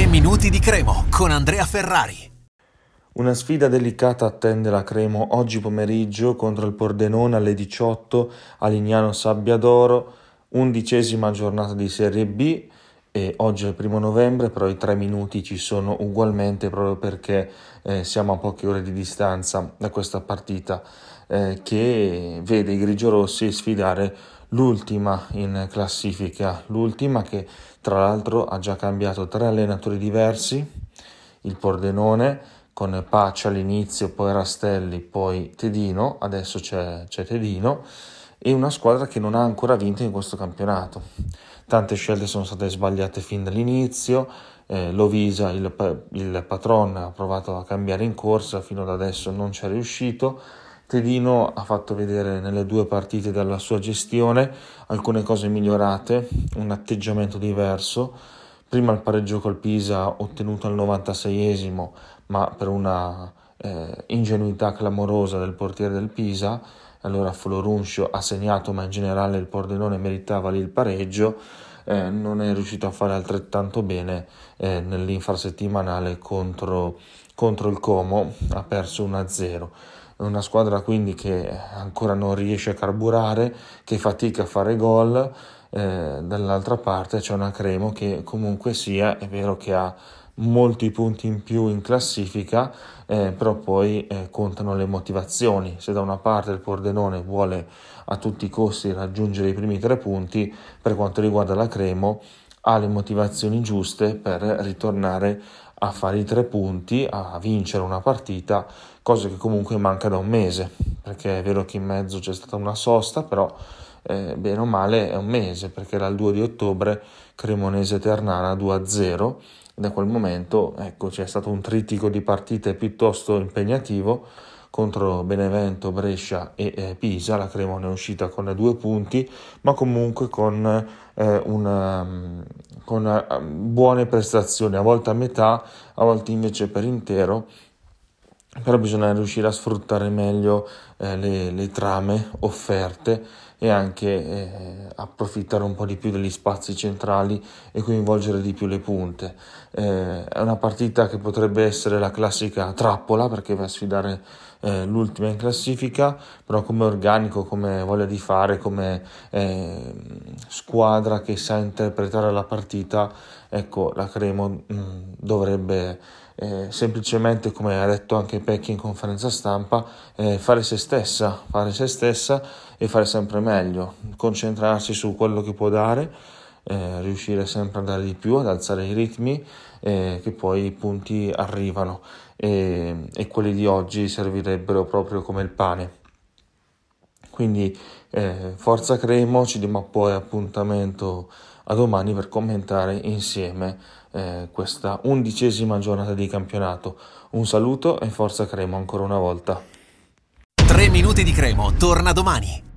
3 minuti di Cremo con Andrea Ferrari. Una sfida delicata attende la Cremo oggi pomeriggio contro il Pordenone alle 18 a Lignano Sabbiadoro, undicesima giornata di Serie B e oggi è il primo novembre, però i tre minuti ci sono ugualmente proprio perché eh, siamo a poche ore di distanza da questa partita eh, che vede i grigiorossi sfidare l'ultima in classifica, l'ultima che tra l'altro ha già cambiato tre allenatori diversi, il Pordenone con Pace all'inizio, poi Rastelli, poi Tedino, adesso c'è, c'è Tedino e una squadra che non ha ancora vinto in questo campionato. Tante scelte sono state sbagliate fin dall'inizio, eh, Lovisa, il, il patron, ha provato a cambiare in corsa, fino ad adesso non ci è riuscito. Tedino ha fatto vedere nelle due partite dalla sua gestione alcune cose migliorate, un atteggiamento diverso. Prima il pareggio col Pisa ottenuto al 96esimo, ma per una eh, ingenuità clamorosa del portiere del Pisa, allora Floruncio ha segnato, ma in generale il Pordenone meritava lì il pareggio, eh, non è riuscito a fare altrettanto bene eh, nell'infrasettimanale contro, contro il Como, ha perso 1-0 una squadra quindi che ancora non riesce a carburare, che fatica a fare gol, eh, dall'altra parte c'è una Cremo che comunque sia, è vero che ha molti punti in più in classifica, eh, però poi eh, contano le motivazioni. Se da una parte il Pordenone vuole a tutti i costi raggiungere i primi tre punti, per quanto riguarda la Cremo ha le motivazioni giuste per ritornare a fare i tre punti, a vincere una partita, cosa che comunque manca da un mese, perché è vero che in mezzo c'è stata una sosta, però eh, bene o male è un mese, perché il 2 di ottobre Cremonese Ternana 2-0 da quel momento ecco, c'è stato un trittico di partite piuttosto impegnativo contro Benevento, Brescia e eh, Pisa, la Cremona è uscita con due punti, ma comunque con, eh, una, con uh, buone prestazioni, a volte a metà, a volte invece per intero, però bisogna riuscire a sfruttare meglio eh, le, le, trame offerte e anche eh, approfittare un po' di più degli spazi centrali e coinvolgere di più le punte. Eh, è una partita che potrebbe essere la classica trappola perché va a sfidare eh, l'ultima in classifica, però come organico, come voglia di fare, come eh, squadra che sa interpretare la partita, ecco, la Cremo mh, mm, dovrebbe eh, semplicemente, come ha detto anche Pecchi in conferenza stampa, eh, fare se stessa, fare se stessa e fare sempre meglio, concentrarsi su quello che può dare, eh, riuscire sempre a dare di più, ad alzare i ritmi, eh, che poi i punti arrivano e, e, quelli di oggi servirebbero proprio come il pane. Quindi eh, forza Cremo, ci diamo poi appuntamento a domani per commentare insieme eh, questa undicesima giornata di campionato. Un saluto e forza Cremo ancora una volta. 3 minuti di Cremo, torna domani.